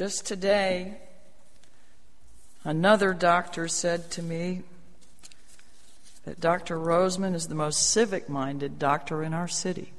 Just today, another doctor said to me that Dr. Roseman is the most civic minded doctor in our city.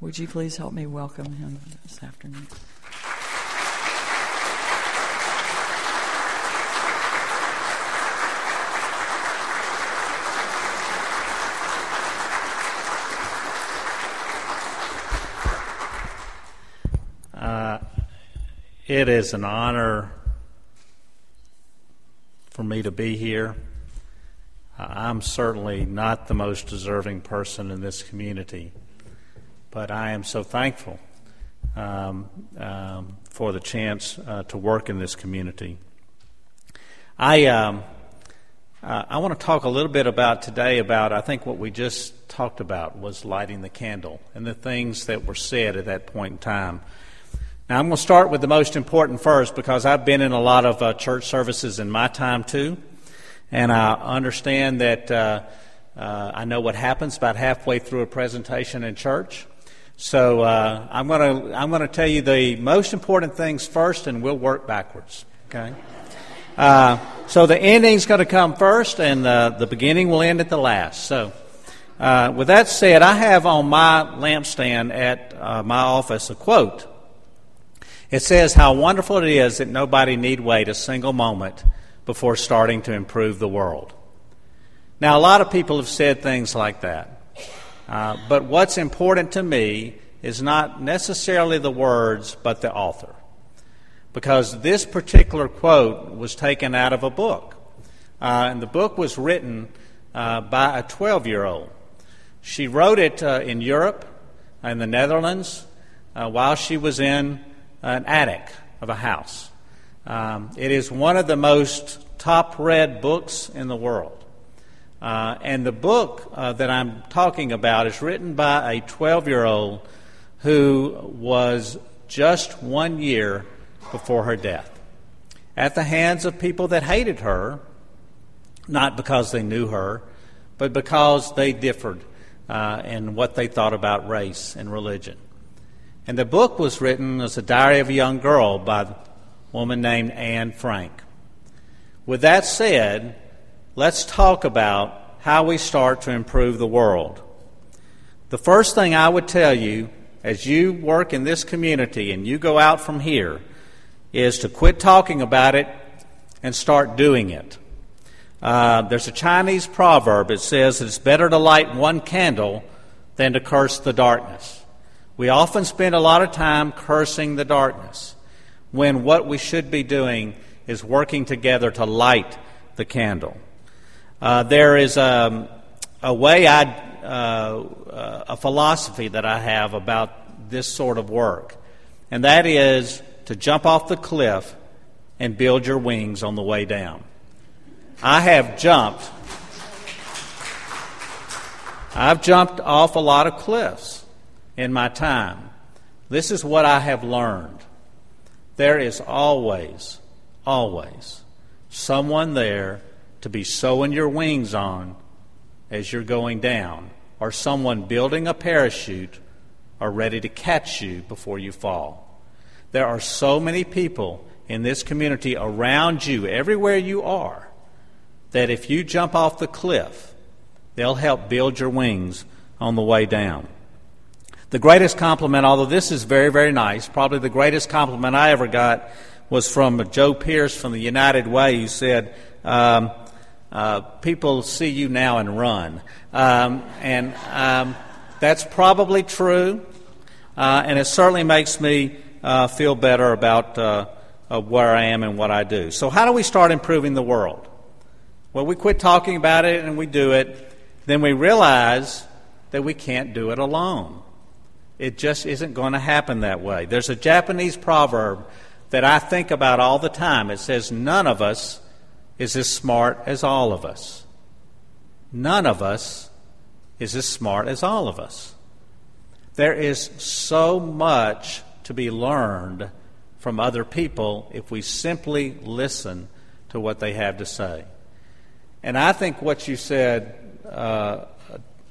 Would you please help me welcome him this afternoon? It is an honor for me to be here. I'm certainly not the most deserving person in this community but I am so thankful um, um, for the chance uh, to work in this community. I um, uh, I want to talk a little bit about today about I think what we just talked about was lighting the candle and the things that were said at that point in time. Now I'm going to start with the most important first because I've been in a lot of uh, church services in my time too, and I understand that. Uh, uh, I know what happens about halfway through a presentation in church. So uh, I'm going to I'm going to tell you the most important things first, and we'll work backwards. Okay. Uh, so the ending's going to come first, and uh, the beginning will end at the last. So, with that said, I have on my lampstand at my office a quote. It says, "How wonderful it is that nobody need wait a single moment before starting to improve the world." Now, a lot of people have said things like that. Uh, but what's important to me is not necessarily the words, but the author. Because this particular quote was taken out of a book. Uh, and the book was written uh, by a 12 year old. She wrote it uh, in Europe, in the Netherlands, uh, while she was in an attic of a house. Um, it is one of the most top read books in the world. Uh, and the book uh, that I'm talking about is written by a 12 year old who was just one year before her death at the hands of people that hated her, not because they knew her, but because they differed uh, in what they thought about race and religion. And the book was written as a diary of a young girl by a woman named Anne Frank. With that said, let's talk about how we start to improve the world. The first thing I would tell you as you work in this community and you go out from here is to quit talking about it and start doing it. Uh, there's a Chinese proverb. It says it's better to light one candle than to curse the darkness. We often spend a lot of time cursing the darkness when what we should be doing is working together to light the candle. Uh, there is a, a way I, uh, a philosophy that I have about this sort of work, and that is to jump off the cliff and build your wings on the way down. I have jumped. I've jumped off a lot of cliffs in my time. This is what I have learned. There is always, always someone there to be sewing your wings on as you're going down, or someone building a parachute or ready to catch you before you fall. There are so many people in this community around you, everywhere you are, that if you jump off the cliff, they'll help build your wings on the way down. The greatest compliment, although this is very, very nice, probably the greatest compliment I ever got was from Joe Pierce from the United Way, who said, um, uh, people see you now and run. Um, and um, that's probably true, uh, and it certainly makes me uh, feel better about uh, where I am and what I do. So, how do we start improving the world? Well, we quit talking about it and we do it. Then we realize that we can't do it alone. It just isn't going to happen that way. There's a Japanese proverb that I think about all the time. It says, None of us is as smart as all of us. None of us is as smart as all of us. There is so much to be learned from other people if we simply listen to what they have to say. And I think what you said uh,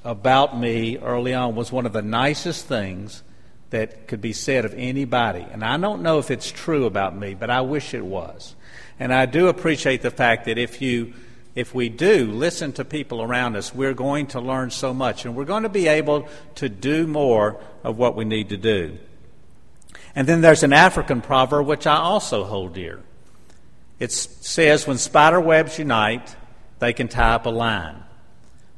about me early on was one of the nicest things that could be said of anybody. And I don't know if it's true about me, but I wish it was. And I do appreciate the fact that if you if we do listen to people around us, we're going to learn so much and we're going to be able to do more of what we need to do. And then there's an African proverb which I also hold dear. It says, When spider webs unite, they can tie up a line.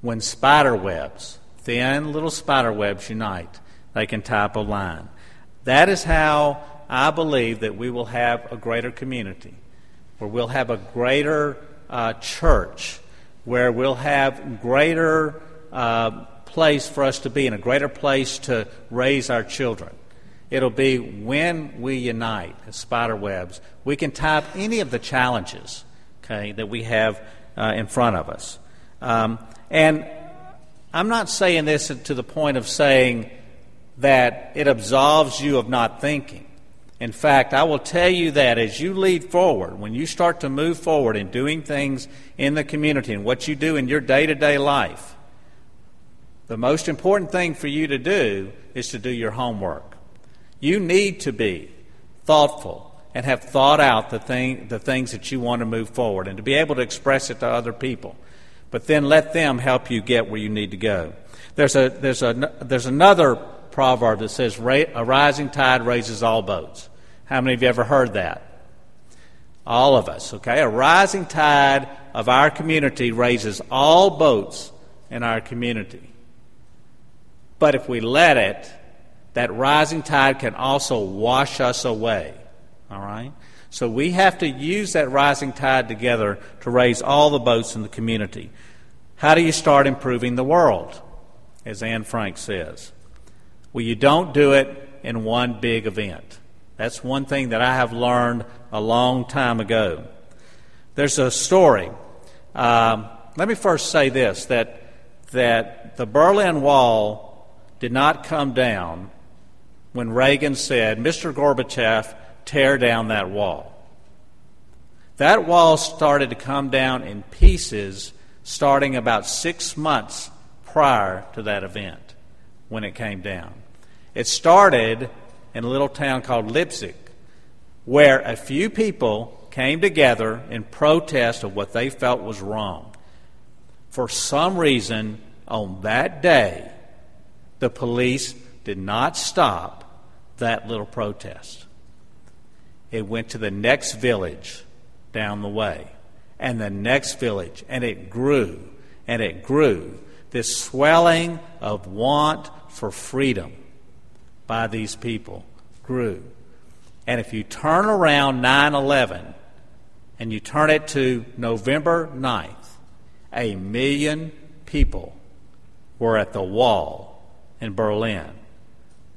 When spider webs, thin little spider webs unite, they can tie up a line. That is how I believe that we will have a greater community, where we'll have a greater uh, church, where we'll have greater uh, place for us to be and a greater place to raise our children. It'll be when we unite as spider webs, we can tie up any of the challenges okay, that we have uh, in front of us. Um, and I'm not saying this to the point of saying that it absolves you of not thinking. In fact, I will tell you that as you lead forward, when you start to move forward in doing things in the community and what you do in your day to day life, the most important thing for you to do is to do your homework. You need to be thoughtful and have thought out the, thing, the things that you want to move forward and to be able to express it to other people. But then let them help you get where you need to go. There's, a, there's, a, there's another proverb that says, A rising tide raises all boats. How many of you ever heard that? All of us, okay? A rising tide of our community raises all boats in our community. But if we let it, that rising tide can also wash us away. All right? So we have to use that rising tide together to raise all the boats in the community. How do you start improving the world? As Anne Frank says. Well, you don't do it in one big event. That's one thing that I have learned a long time ago. There's a story. Um, let me first say this that, that the Berlin Wall did not come down when Reagan said, Mr. Gorbachev, tear down that wall. That wall started to come down in pieces starting about six months prior to that event when it came down. It started in a little town called Leipzig, where a few people came together in protest of what they felt was wrong. For some reason, on that day, the police did not stop that little protest. It went to the next village down the way, and the next village, and it grew, and it grew. This swelling of want for freedom by these people grew. And if you turn around 9 11 and you turn it to November 9th, a million people were at the wall in Berlin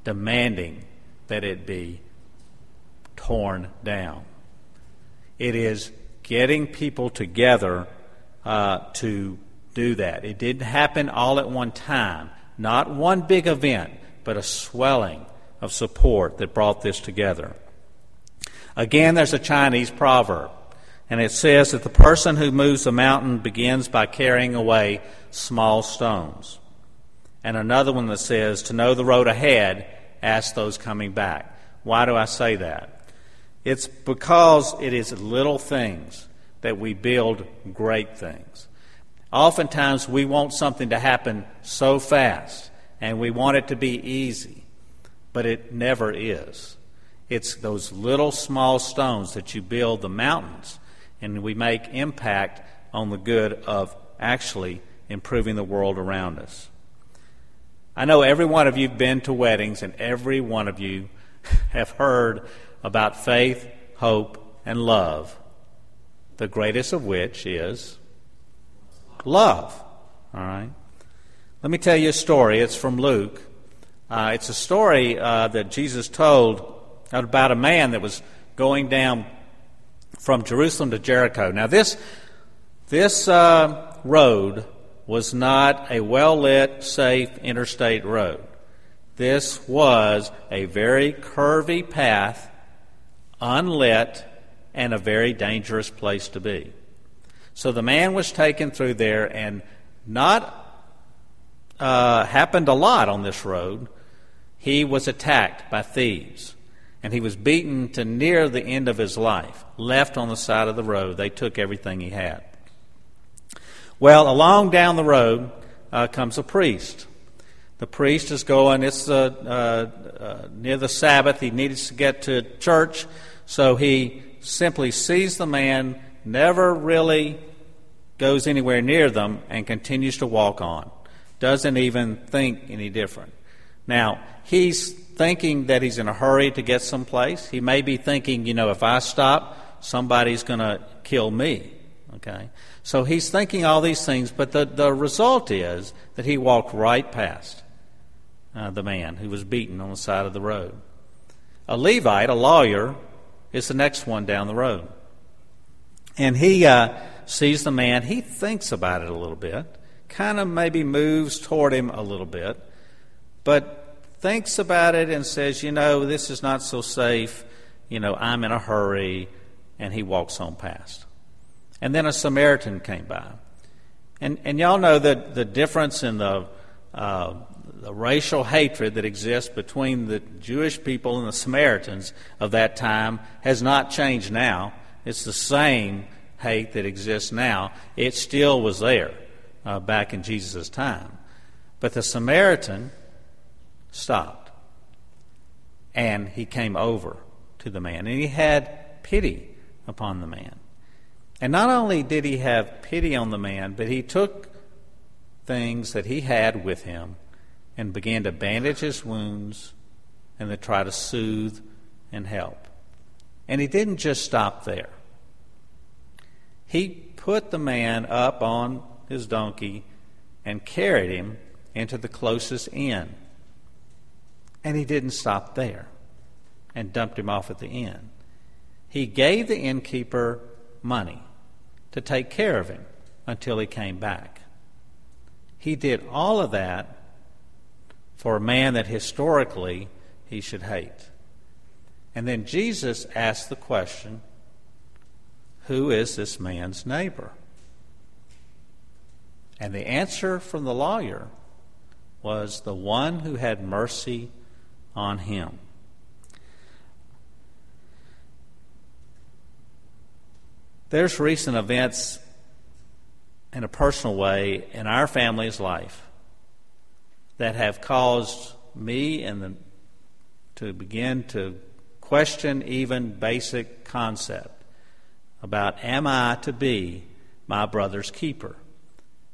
demanding that it be torn down. It is getting people together uh, to do that. It didn't happen all at one time, not one big event, but a swelling of support that brought this together. Again, there's a Chinese proverb, and it says that the person who moves a mountain begins by carrying away small stones. And another one that says, to know the road ahead, ask those coming back. Why do I say that? It's because it is little things that we build great things. Oftentimes, we want something to happen so fast and we want it to be easy, but it never is. It's those little small stones that you build the mountains, and we make impact on the good of actually improving the world around us. I know every one of you have been to weddings, and every one of you have heard about faith, hope, and love, the greatest of which is love. All right? Let me tell you a story. It's from Luke. Uh, it's a story uh, that Jesus told about a man that was going down from Jerusalem to Jericho. Now, this, this uh, road was not a well lit, safe interstate road. This was a very curvy path, unlit, and a very dangerous place to be. So the man was taken through there, and not uh, happened a lot on this road. he was attacked by thieves and he was beaten to near the end of his life, left on the side of the road. They took everything he had. Well, along down the road uh, comes a priest. The priest is going, it's uh, uh, uh near the Sabbath. He needs to get to church, so he simply sees the man, never really goes anywhere near them, and continues to walk on. Doesn't even think any different. Now, he's thinking that he's in a hurry to get someplace. He may be thinking, you know, if I stop, somebody's going to kill me. Okay? So he's thinking all these things, but the, the result is that he walked right past uh, the man who was beaten on the side of the road. A Levite, a lawyer, is the next one down the road. And he uh, sees the man. He thinks about it a little bit, kind of maybe moves toward him a little bit, but thinks about it and says, you know, this is not so safe. You know, I'm in a hurry. And he walks on past. And then a Samaritan came by. And, and y'all know that the difference in the, uh, the racial hatred that exists between the Jewish people and the Samaritans of that time has not changed now. It's the same hate that exists now. It still was there uh, back in Jesus' time. But the Samaritan stopped. And he came over to the man, and he had pity upon the man. And not only did he have pity on the man, but he took things that he had with him and began to bandage his wounds and to try to soothe and help. And he didn't just stop there. He put the man up on his donkey and carried him into the closest inn. And he didn't stop there and dumped him off at the inn. He gave the innkeeper money to take care of him until he came back. He did all of that for a man that historically he should hate. And then Jesus asked the question Who is this man's neighbor? And the answer from the lawyer was the one who had mercy on him. There's recent events in a personal way in our family's life that have caused me and the, to begin to question even basic concept about am I to be my brother's keeper?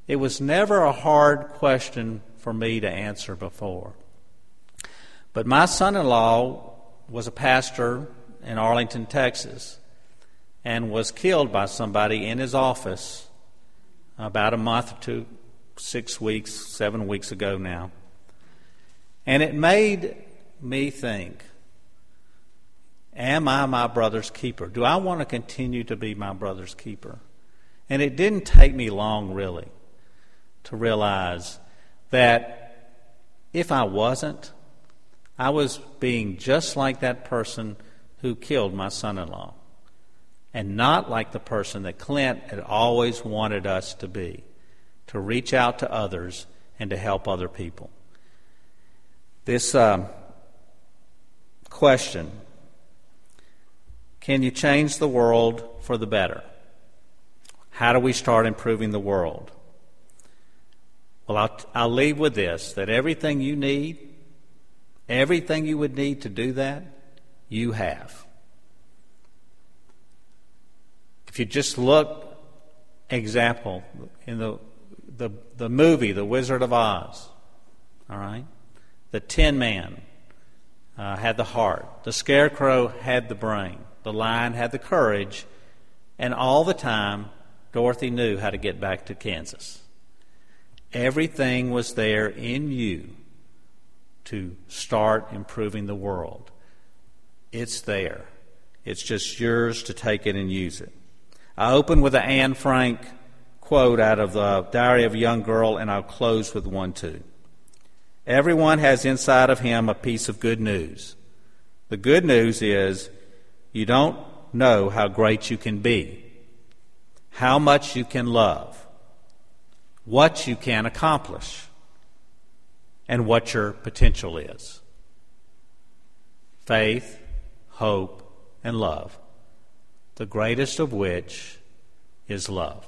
It was never a hard question for me to answer before. But my son in law was a pastor in Arlington, Texas, and was killed by somebody in his office about a month or two, six weeks, seven weeks ago now. And it made me think Am I my brother's keeper? Do I want to continue to be my brother's keeper? And it didn't take me long, really, to realize that if I wasn't, I was being just like that person who killed my son in law, and not like the person that Clint had always wanted us to be to reach out to others and to help other people. This uh, question can you change the world for the better? How do we start improving the world? Well, I'll, I'll leave with this that everything you need Everything you would need to do that, you have. If you just look, example, in the, the, the movie, The Wizard of Oz, all right? The Tin Man uh, had the heart, the Scarecrow had the brain, the Lion had the courage, and all the time, Dorothy knew how to get back to Kansas. Everything was there in you to start improving the world. It's there. It's just yours to take it and use it. I open with an Anne Frank quote out of the Diary of a Young Girl, and I'll close with one too. Everyone has inside of him a piece of good news. The good news is you don't know how great you can be, how much you can love, what you can accomplish and what your potential is. faith, hope, and love, the greatest of which is love.